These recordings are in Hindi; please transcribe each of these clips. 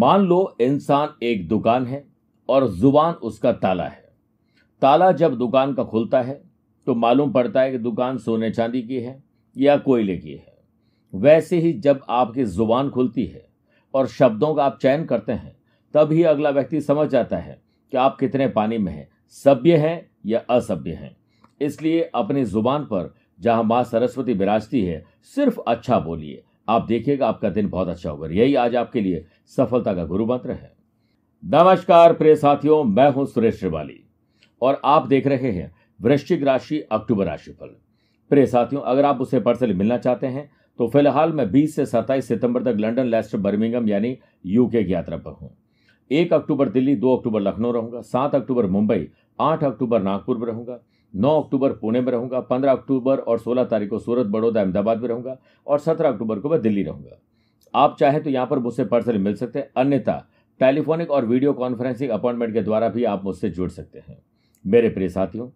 मान लो इंसान एक दुकान है और ज़ुबान उसका ताला है। ताला जब दुकान का खुलता है तो मालूम पड़ता है कि दुकान सोने चांदी की है या कोयले की है। वैसे ही जब आपकी ज़ुबान खुलती है और शब्दों का आप चयन करते हैं तब ही अगला व्यक्ति समझ जाता है कि आप कितने पानी में हैं, सभ्य हैं या असभ्य हैं। इसलिए अपनी ज़ुबान पर जहाँ माँ सरस्वती विराजती है, सिर्फ़ अच्छा बोलिए। आप देखिएगा, आपका दिन बहुत अच्छा होगा। यही आज आपके लिए सफलता का गुरु मंत्र है। नमस्कार, प्रिय साथियों, मैं हूँ सुरेश श्रिवाली। और आप देख रहे हैं वृश्चिक राशि, अक्टूबर राशिफल। प्रिय साथियों, अगर आप उससे पर्सनली मिलना चाहते हैं तो फ़िलहाल मैं 20 से 27 सितंबर तक लंदन लेस्टर, बर्मिंगम यानी यूके की यात्रा पर हूँ। एक अक्टूबर दिल्ली, दो अक्टूबर लखनऊ रहूँगा, सात अक्टूबर मुंबई, आठ अक्टूबर नागपुर में रहूँगा। नौ अक्टूबर पुणे में रहूँगा, पंद्रह अक्टूबर और सोलह तारीख को सूरत, बड़ौदा, अहमदाबाद में रहूँगा और सत्रह अक्टूबर को मैं दिल्ली रहूँगा। आप चाहें तो यहाँ पर मुझसे पर्सनली मिल सकते हैं, अन्यथा टेलीफोनिक और वीडियो कॉन्फ्रेंसिंग अपॉइंटमेंट के द्वारा भी आप मुझसे जुड़ सकते हैं। मेरे प्रिय साथियों,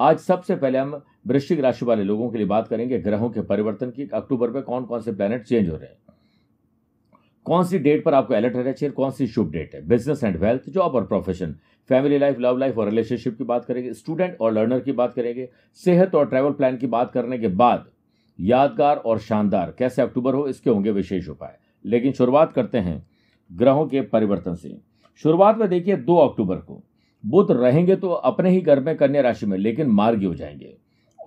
आज सबसे पहले हम वृश्चिक राशि वाले लोगों के लिए बात करेंगे, ग्रहों के परिवर्तन की, अक्टूबर में कौन कौन से प्लैनेट चेंज हो रहे हैं। कौन सी डेट पर आपको अलर्ट रहना चाहिए, कौन सी शुभ डेट है? बिज़नेस एंड वेल्थ जॉब और profession family life love life और रिलेशनशिप की बात करेंगे स्टूडेंट और लर्नर की बात करेंगे, सेहत और ट्रैवल प्लान की बात करने के बाद यादगार और शानदार, कैसे अक्टूबर हो, इसके होंगे विशेष उपाय. लेकिन शुरुआत करते हैं ग्रहों के परिवर्तन से. शुरुआत में देखिए दो अक्टूबर को. बुध रहेंगे तो अपने ही घर में कन्या राशि में, लेकिन मार्गी हो जाएँगे.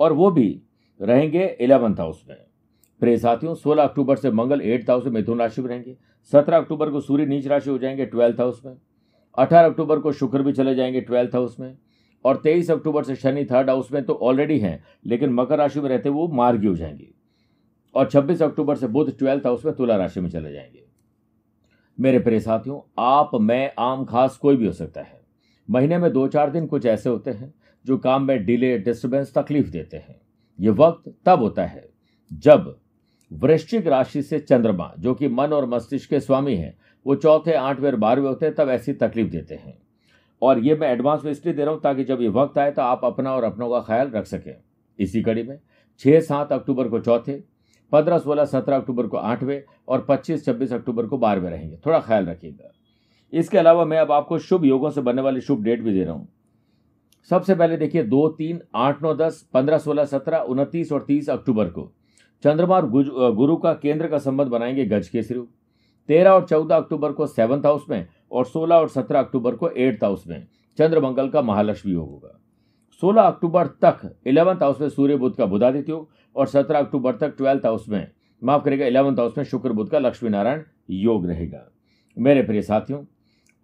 और वो भी रहेंगे इलेवंथ हाउस में. प्रिय साथियों 16 अक्टूबर से मंगल एट्थ हाउस में मिथुन राशि में रहेंगे 17 अक्टूबर को सूर्य नीच राशि हो जाएँगे ट्वेल्थ हाउस में। 18 अक्टूबर को शुक्र भी चले जाएँगे ट्वेल्थ हाउस में। और 23 अक्टूबर से शनि थर्ड हाउस में तो ऑलरेडी हैं, लेकिन मकर राशि में रहते वो मार्गी हो जाएँगे। और 26 अक्टूबर से बुध ट्वेल्थ हाउस में तुला राशि में चले जाएँगे। मेरे प्रिय साथियों, आप, मैं, आम, खास कोई भी हो सकता है। महीने में दो चार दिन कुछ ऐसे होते हैं, जो काम में डिले डिस्टर्बेंस तकलीफ़ देते हैं। ये वक्त तब होता है, जब वृश्चिक राशि से चंद्रमा, जो कि मन और मस्तिष्क के स्वामी हैं, वो चौथे, आठवें और बारहवें होते हैं, तब ऐसी तकलीफ़ देते हैं। और ये मैं एडवांस में इसलिए दे रहा हूँ ताकि जब ये वक्त आए तो आप अपना और अपनों का ख्याल रख सकें। इसी कड़ी में, छह, सात अक्टूबर को चौथे, पंद्रह, सोलह, सत्रह अक्टूबर को आठवें और पच्चीस, छब्बीस अक्टूबर को बारहवें रहेंगे। थोड़ा ख्याल रखिएगा। इसके अलावा मैं अब आपको शुभ योगों से बनने वाली शुभ डेट भी दे रहा हूँ। सबसे पहले देखिए, दो, तीन, आठ, नौ, दस, पंद्रह, सोलह, सत्रह, उनतीस और तीस अक्टूबर को। चंद्रमा और गुरु का केंद्र का संबंध बनाएँगे गज के सिरू तेरह और चौदह अक्टूबर को सेवंथ हाउस में और सोलह और सत्रह अक्टूबर को एट्थ हाउस में चंद्र मंगल का महालक्ष्मी योग होगा। सोलह अक्टूबर तक इलेवंथ हाउस में सूर्य बुद्ध का बुधादित्य योग और सत्रह अक्टूबर तक ट्वेल्थ हाउस में, माफ़ करेगा इलेवंथ हाउस में शुक्र बुद्ध का लक्ष्मी नारायण योग रहेगा। मेरे प्रिय साथियों,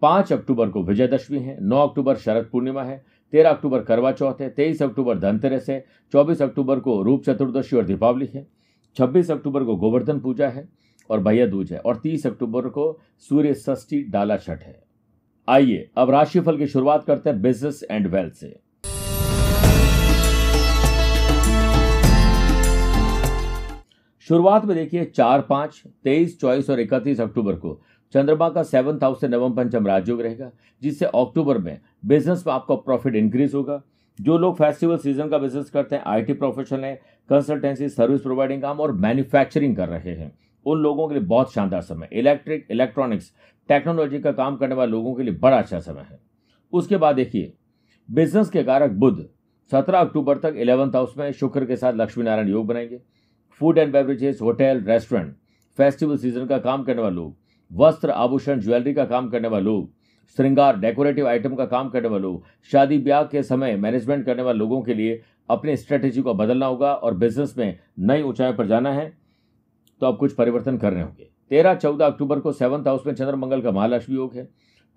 पाँच अक्टूबर को विजयदशमी है, नौ अक्टूबर शरद पूर्णिमा है, तेरह अक्टूबर करवा चौथ है, तेईस अक्टूबर धनतेरस है, चौबीस अक्टूबर को रूप चतुर्दशी और दीपावली है छब्बीस अक्टूबर को गोवर्धन पूजा है और भैया दूज है, और तीस अक्टूबर को सूर्य षष्ठी डाला छठ है। आइए, अब राशिफल की शुरुआत करते हैं बिज़नेस एंड वेल्थ से। शुरुआत में देखिए, चार पाँच, तेईस, चौबीस और इकतीस अक्टूबर को चंद्रमा का सेवंथ हाउस से नवम पंचम राजयोग रहेगा, जिससे अक्टूबर में बिज़नेस में आपका प्रॉफिट इंक्रीज होगा। जो लोग फेस्टिवल सीज़न का बिज़नेस करते हैं आईटी प्रोफेशनल है कंसल्टेंसी सर्विस प्रोवाइडिंग काम और मैन्युफैक्चरिंग कर रहे हैं। उन लोगों के लिए बहुत शानदार समय। इलेक्ट्रिक इलेक्ट्रॉनिक्स टेक्नोलॉजी का काम करने वाले लोगों के लिए बड़ा अच्छा समय है। उसके बाद देखिए बिज़नेस के कारक बुद्ध सत्रह अक्टूबर तक इलेवंथ हाउस में शुक्र के साथ लक्ष्मी नारायण योग बनाएँगे। Food and beverages hotel restaurant festival season का काम करने वाले लोग, वस्त्र, आभूषण ज्वेलरी का काम करने वाले लोग श्रृंगार डेकोरेटिव आइटम का काम करने वाले लोग शादी ब्याह के समय मैनेजमेंट करने वाले लोगों के लिए अपने स्ट्रेटेजी को बदलना होगा और बिज़नेस में नई ऊंचाई पर जाना है तो आप कुछ परिवर्तन कर रहे होंगे। तेरह चौदह अक्टूबर को सेवंथ हाउस में चंद्रमंगल का महालक्ष्मी योग है।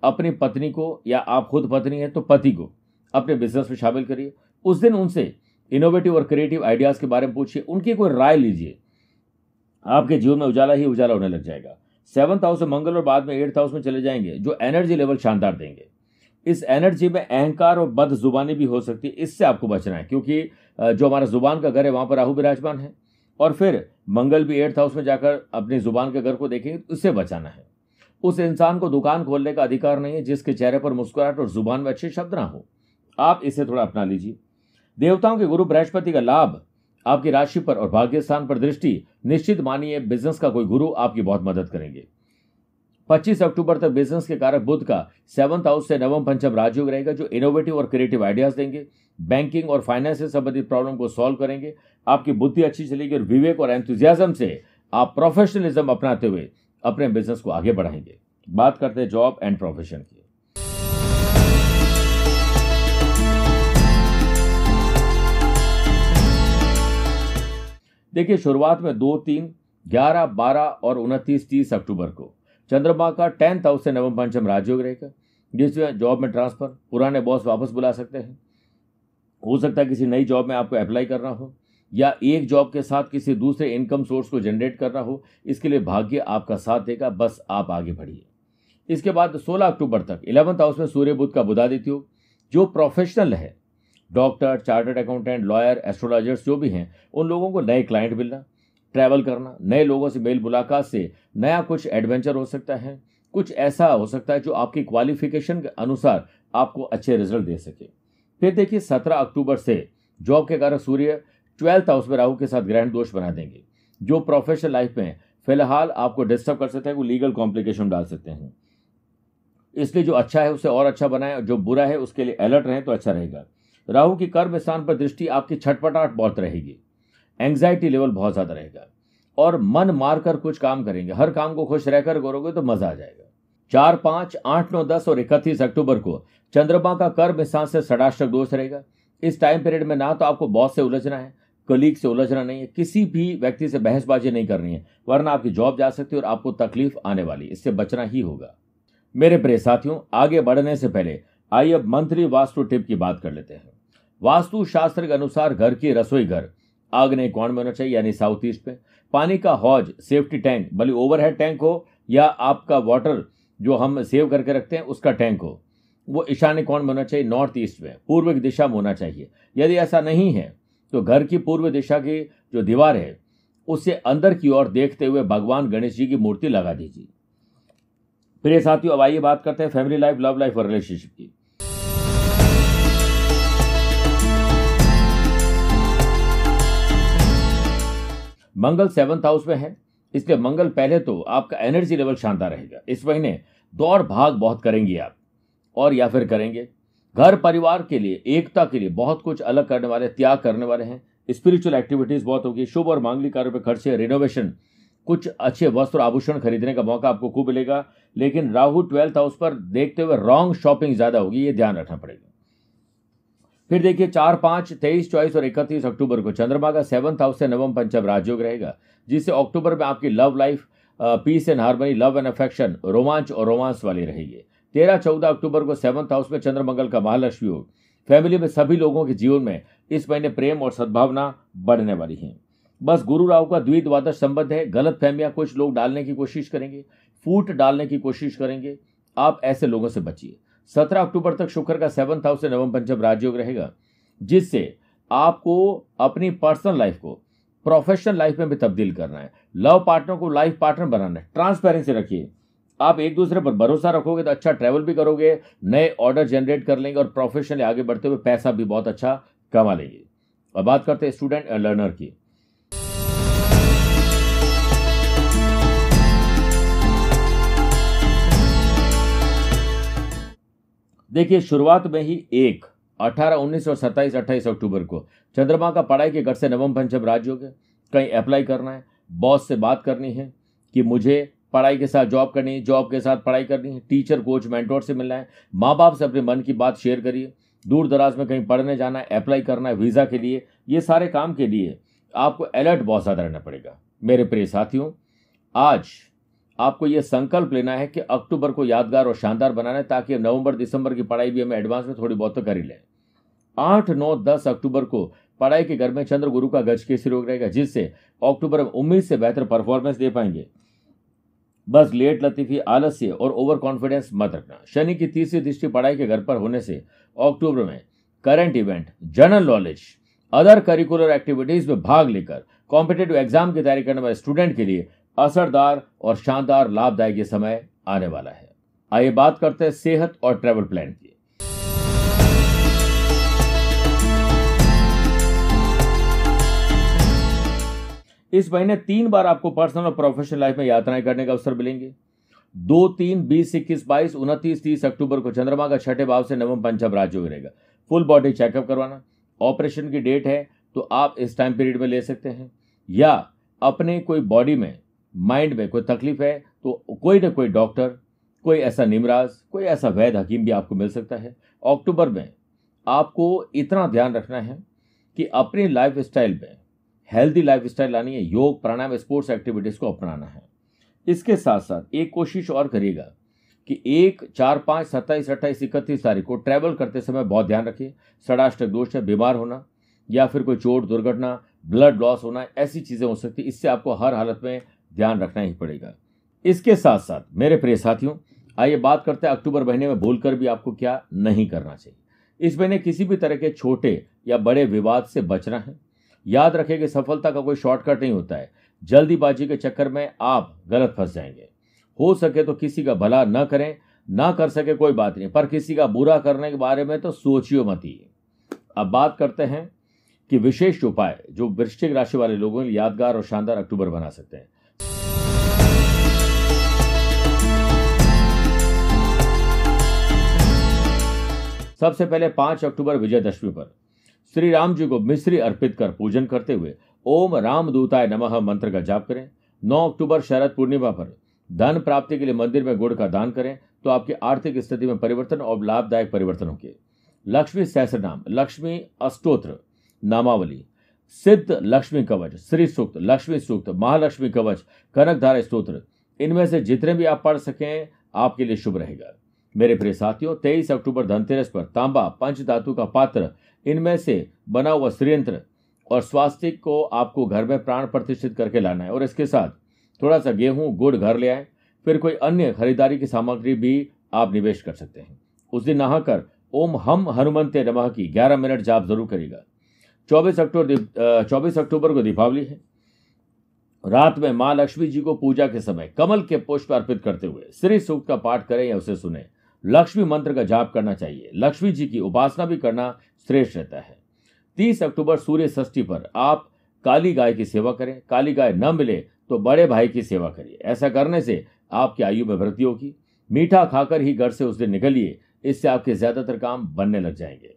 अपनी पत्नी को या आप खुद पत्नी है तो पति को अपने बिज़नेस में शामिल करिए। उस दिन उनसे इनोवेटिव और क्रिएटिव आइडियाज़ के बारे में पूछिए। उनकी कोई राय लीजिए। आपके जीवन में उजाला ही उजाला होने लग जाएगा। सेवंथ हाउस में मंगल और बाद में एट्थ हाउस में चले जाएँगे, जो एनर्जी लेवल शानदार देंगे। इस एनर्जी में अहंकार और बद जुबानी भी हो सकती है, इससे आपको बचना है, क्योंकि जो हमारा ज़ुबान का घर है, वहाँ पर राहु विराजमान है। और फिर मंगल भी एट्थ हाउस में जाकर अपनी ज़ुबान के घर को देखेंगे तो उससे बचाना है। उस इंसान को दुकान खोलने का अधिकार नहीं है, जिसके चेहरे पर मुस्कुराहट और ज़ुबान में अच्छे शब्द ना हो। आप इसे थोड़ा अपना लीजिए। देवताओं के गुरु बृहस्पति का लाभ आपकी राशि पर और भाग्य स्थान पर दृष्टि निश्चित मानिए बिज़नेस का कोई गुरु आपकी बहुत मदद करेंगे। 25 अक्टूबर तक बिज़नेस के कारक बुद्ध का सेवंथ हाउस से नवम पंचम राजयोग रहेगा, जो इनोवेटिव और क्रिएटिव आइडियाज़ देंगे। बैंकिंग और फाइनेंस से संबंधित प्रॉब्लम को सॉल्व करेंगे। आपकी बुद्धि अच्छी चलेगी और विवेक और एंथुजियाजम से आप प्रोफेशनलिज्म अपनाते हुए अपने बिज़नेस को आगे बढ़ाएँगे। बात करते हैं जॉब एंड प्रोफेशन की। देखिए, शुरुआत में दो तीन, ग्यारह, बारह और उनतीस, तीस अक्टूबर को। चंद्रमा का टेंथ हाउस से नवम पंचम राजयोग रहेगा। जिसमें जॉब में ट्रांसफ़र, पुराने बॉस वापस बुला सकते हैं। हो सकता है किसी नई जॉब में आपको अप्लाई करना हो, या एक जॉब के साथ किसी दूसरे इनकम सोर्स को जनरेट करना हो। इसके लिए भाग्य आपका साथ देगा, बस आप आगे बढ़िए। इसके बाद 16 अक्टूबर तक, इलेवंथ हाउस में सूर्य बुद्ध का बुधादित्य योग, जो प्रोफेशनल है। Doctor, chartered accountant, lawyer, astrologers, जो भी हैं, उन लोगों को नए क्लाइंट मिलना, ट्रैवल करना, नए लोगों से मेल मुलाकात से नया कुछ एडवेंचर हो सकता है, कुछ ऐसा हो सकता है जो आपकी क्वालिफिकेशन के अनुसार आपको अच्छे रिज़ल्ट दे सके। फिर देखिए, सत्रह अक्टूबर से जॉब के कारण सूर्य ट्वेल्थ हाउस में राहु के साथ ग्रहण दोष बना देंगे, जो प्रोफेशनल लाइफ में फ़िलहाल आपको डिस्टर्ब कर सकते हैं, वो लीगल कॉम्प्लिकेशन डाल सकते हैं। इसलिए जो अच्छा है, उसे और अच्छा बनाए, जो बुरा है, उसके लिए अलर्ट रहें तो अच्छा रहेगा। राहु की कर्म स्थान पर दृष्टि आपकी छटपटाहट बहुत रहेगी। एंग्जाइटी लेवल बहुत ज़्यादा रहेगा। और मन मारकर कुछ काम करेंगे। हर काम को खुश रहकर करोगे तो मज़ा आ जाएगा। चार, पाँच, आठ, नौ, दस और इकतीस अक्टूबर को चंद्रमा का कर्म स्थान से षडाष्टक दोष रहेगा। इस टाइम पीरियड में ना तो आपको बॉस से उलझना है कलीग से उलझना नहीं है, किसी भी व्यक्ति से बहसबाजी नहीं करनी है, वरना आपकी जॉब जा सकती है और आपको तकलीफ़ आने वाली इससे बचना ही होगा। मेरे प्रिय साथियों, आगे बढ़ने से पहले आइए मंत्री वास्तु टिप की बात कर लेते हैं। वास्तु शास्त्र के अनुसार घर की रसोई घर। आग्नेय कोण में होना चाहिए, यानी साउथ ईस्ट में पानी का हौज, सेफ्टी टैंक, भले ओवरहेड टैंक हो या आपका वाटर जो हम सेव करके रखते हैं, उसका टैंक हो। वो ईशान्य कोण में होना चाहिए, नॉर्थ ईस्ट में। पूर्व की दिशा में होना चाहिए। यदि ऐसा नहीं है तो घर की पूर्व दिशा की जो दीवार है, उससे अंदर की ओर देखते हुए भगवान गणेश जी की मूर्ति लगा दीजिए। प्रिय साथियों, अब आइए बात करते हैं फैमिली लाइफ लव लाइफ और रिलेशनशिप की। मंगल सेवंथ हाउस में है। इसलिए मंगल पहले तो आपका एनर्जी लेवल शानदार रहेगा। इस महीने दौड़ भाग बहुत करेंगे आप, और या फिर करेंगे। घर परिवार के लिए, एकता के लिए बहुत कुछ अलग करने वाले, त्याग करने वाले हैं। स्पिरिचुअल एक्टिविटीज़ बहुत होगी। शुभ और मांगलिक कार्य पर खर्चे रिनोवेशन कुछ अच्छे वस्त्र आभूषण खरीदने का मौका आपको खूब मिलेगा। लेकिन राहु ट्वेल्थ हाउस पर देखते हुए रॉन्ग शॉपिंग ज़्यादा होगी, ये ध्यान रखना पड़ेगा। फिर देखिए, चार, पाँच, तेईस, चौबीस और इकतीस अक्टूबर को चंद्रमा का सेवंथ हाउस से नवम पंचम राजयोग रहेगा, जिससे अक्टूबर में आपकी love life peace and harmony, love and affection, रोमांच और रोमांस वाली रहेगी। तेरह, चौदह अक्टूबर को सेवंथ हाउस में चंद्रमंगल का महालक्ष्मी योग। फैमिली में सभी लोगों के जीवन में इस महीने प्रेम और सद्भावना बढ़ने वाली है। बस गुरु राहु का द्विद्वादश संबंध है, गलत फहमियाँ कुछ लोग डालने की कोशिश करेंगे, फूट डालने की कोशिश करेंगे, आप ऐसे लोगों से बचिए। सत्रह अक्टूबर तक शुक्र का सेवंथ हाउस से नवम पंचम राजयोग रहेगा, जिससे आपको अपनी पर्सनल लाइफ को प्रोफेशनल लाइफ में भी तब्दील करना है। लव पार्टनर को लाइफ पार्टनर बनाना है। ट्रांसपेरेंसी रखिए। आप एक दूसरे पर भरोसा रखोगे तो अच्छा ट्रैवल भी करोगे, नए ऑर्डर जनरेट कर लेंगे और प्रोफेशनली आगे बढ़ते हुए पैसा भी बहुत अच्छा कमा लेंगे। और बात करते हैं स्टूडेंट एंड लर्नर की। देखिए, शुरुआत में ही एक, अठारह, उन्नीस और सत्ताईस, अट्ठाईस अक्टूबर को। चंद्रमा का पढ़ाई के घर से नवम पंचम राज्यों के, कहीं अप्लाई करना है बॉस से बात करनी है कि मुझे पढ़ाई के साथ जॉब करनी है जॉब के साथ पढ़ाई करनी है टीचर कोच मेंटोर से मिलना है माँ बाप से अपने मन की बात शेयर करिए, दूर दराज में कहीं पढ़ने जाना है अप्लाई करना है वीज़ा के लिए, ये सारे काम के लिए आपको अलर्ट बहुत ज़्यादा रहना पड़ेगा। मेरे प्रिय साथियों, आज आपको ये संकल्प लेना है कि अक्टूबर को यादगार और शानदार बनाना है ताकि नवंबर, दिसंबर की पढ़ाई भी हमें एडवांस में थोड़ी बहुत तो कर ही लें। आठ, नौ, दस अक्टूबर को पढ़ाई के घर में चंद्र गुरु का गज केसरी रोग रहेगा, जिससे अक्टूबर में उम्मीद से बेहतर परफॉर्मेंस दे पाएँगे। बस लेट लतीफी, आलस्य और ओवर कॉन्फिडेंस मत रखना। शनि की तीसरी दृष्टि पढ़ाई के घर पर होने से अक्टूबर में current event general knowledge other curricular activities में भाग लेकर कॉम्पिटेटिव एग्ज़ाम की तैयारी करने वाले स्टूडेंट के लिए असरदार और शानदार लाभदायक ये समय आने वाला है। आइए बात करते हैं सेहत और ट्रेवल प्लान की। इस महीने तीन बार आपको पर्सनल और प्रोफेशनल लाइफ में यात्राएँ करने का अवसर मिलेंगे। दो तीन, बीस, इक्कीस, बाईस, उनतीस, तीस अक्टूबर को चंद्रमा का छठे भाव से नवम पंचम राज्य रहेगा। फुल बॉडी चेकअप करवाना। ऑपरेशन की डेट है तो आप इस टाइम पीरियड में ले सकते हैं। या अपने कोई बॉडी में माइंड में कोई तकलीफ़ है तो कोई ना कोई डॉक्टर, कोई ऐसा निमराज, कोई ऐसा वैध हकीम भी आपको मिल सकता है। अक्टूबर में आपको इतना ध्यान रखना है कि अपनी लाइफ स्टाइल में हेल्दी लाइफ स्टाइल लानी है, योग, प्राणायाम स्पोर्ट्स एक्टिविटीज़ को अपनाना है। इसके साथ साथ एक कोशिश और करिएगा कि एक, चार, पाँच, सत्ताईस, अट्ठाईस, इकतीस तारीख को ट्रैवल करते समय बहुत ध्यान रखिए। षडाष्टक दोष है, बीमार होना या फिर कोई चोट, दुर्घटना ब्लड लॉस होना, ऐसी चीज़ें हो सकती इससे आपको हर हालत में ध्यान रखना ही पड़ेगा। इसके साथ साथ मेरे प्रिय साथियों, आइए बात करते हैं अक्टूबर महीने में भूलकर भी आपको क्या नहीं करना चाहिए। इस महीने किसी भी तरह के छोटे या बड़े विवाद से बचना है। याद रखें कि सफलता का कोई शॉर्टकट नहीं होता है। जल्दीबाजी के चक्कर में आप गलत फंस जाएँगे। हो सके तो किसी का भला न करें, ना कर सके कोई बात नहीं, पर किसी का बुरा करने के बारे में तो सोचियो मत ही। अब बात करते हैं कि विशेष उपाय जो वृश्चिक राशि वाले लोगों के लिए यादगार और शानदार अक्टूबर बना सकते हैं। सबसे पहले पाँच अक्टूबर विजयदशमी पर श्री राम जी को मिश्री अर्पित कर पूजन करते हुए ओम राम दूताय नमः मंत्र का जाप करें। 9 अक्टूबर शरद पूर्णिमा पर धन प्राप्ति के लिए मंदिर में गुड़ का दान करें तो आपकी आर्थिक स्थिति में परिवर्तन और लाभदायक परिवर्तन होंगे लक्ष्मी सहस्र नाम लक्ष्मी अष्टोत्र नामावली, सिद्ध लक्ष्मी कवच, श्री सूक्त, लक्ष्मी सूक्त, महालक्ष्मी कवच, कनकधारा स्त्रोत्र इनमें से जितने भी आप पढ़ सकें, आपके लिए शुभ रहेगा। मेरे प्रिय साथियों, तेईस अक्टूबर धनतेरस पर तांबा पंच धातु का पात्र, इनमें से बना हुआ श्रीयंत्र और स्वास्थ्य को आपको घर में प्राण प्रतिष्ठित करके लाना है और इसके साथ थोड़ा सा गेहूँ, गुड़ घर ले आए, फिर कोई अन्य खरीदारी की सामग्री भी आप निवेश कर सकते हैं। उस दिन नहाकर ओम हम हनुमंते नमः की ग्यारह मिनट जाप ज़रूर करेगा चौबीस अक्टूबर चौबीस अक्टूबर को दीपावली है। रात में माँ लक्ष्मी जी को पूजा के समय कमल के पुष्प अर्पित करते हुए श्री सूक्त का पाठ करें या उसे सुने। लक्ष्मी मंत्र का जाप करना चाहिए। लक्ष्मी जी की उपासना भी करना श्रेष्ठ रहता है। तीस अक्टूबर सूर्य षष्ठी पर आप काली गाय की सेवा करें। काली गाय न मिले तो बड़े भाई की सेवा करिए। ऐसा करने से आपकी आयु में वृद्धि होगी। मीठा खाकर ही घर से उस दिन निकलिए। इससे आपके ज़्यादातर काम बनने लग जाएँगे।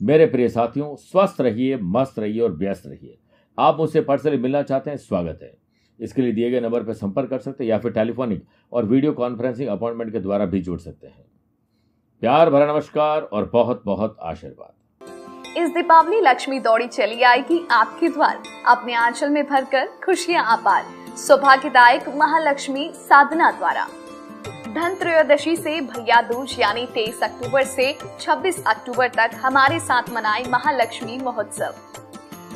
मेरे प्रिय साथियों, स्वस्थ रहिए, मस्त रहिए और व्यस्त रहिए। आप मुझसे पर्सनली मिलना चाहते हैं, स्वागत है। इसके लिए दिए गए नंबर पर संपर्क कर सकते हैं या फिर टेलीफोनिक और वीडियो कॉन्फ्रेंसिंग अपॉइंटमेंट के द्वारा भी जुड़ सकते हैं। प्यार भरा नमस्कार और बहुत बहुत आशीर्वाद। इस दीपावली लक्ष्मी दौड़ी चली आएगी आपके द्वार। अपने आंचल में भर कर खुशियाँ अपार सौभाग्यदायक महालक्ष्मी साधना द्वारा। धन त्रयोदशी से भैया दूज, यानी 23 अक्टूबर से 26 अक्टूबर तक हमारे साथ मनाए महालक्ष्मी महोत्सव।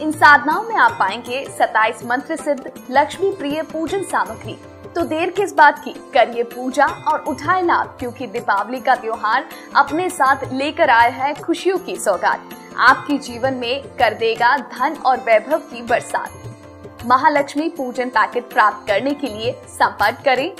इन साधनाओं में आप पाएँगे 27 मंत्र सिद्ध, लक्ष्मी प्रिय पूजन सामग्री। तो देर किस बात की? करिए पूजा और उठाए लाभ, क्योंकि दीपावली का त्योहार अपने साथ लेकर आया है खुशियों की सौगात। आपके जीवन में कर देगा धन और वैभव की बरसात। महालक्ष्मी पूजन पैकेट प्राप्त करने के लिए संपर्क करें।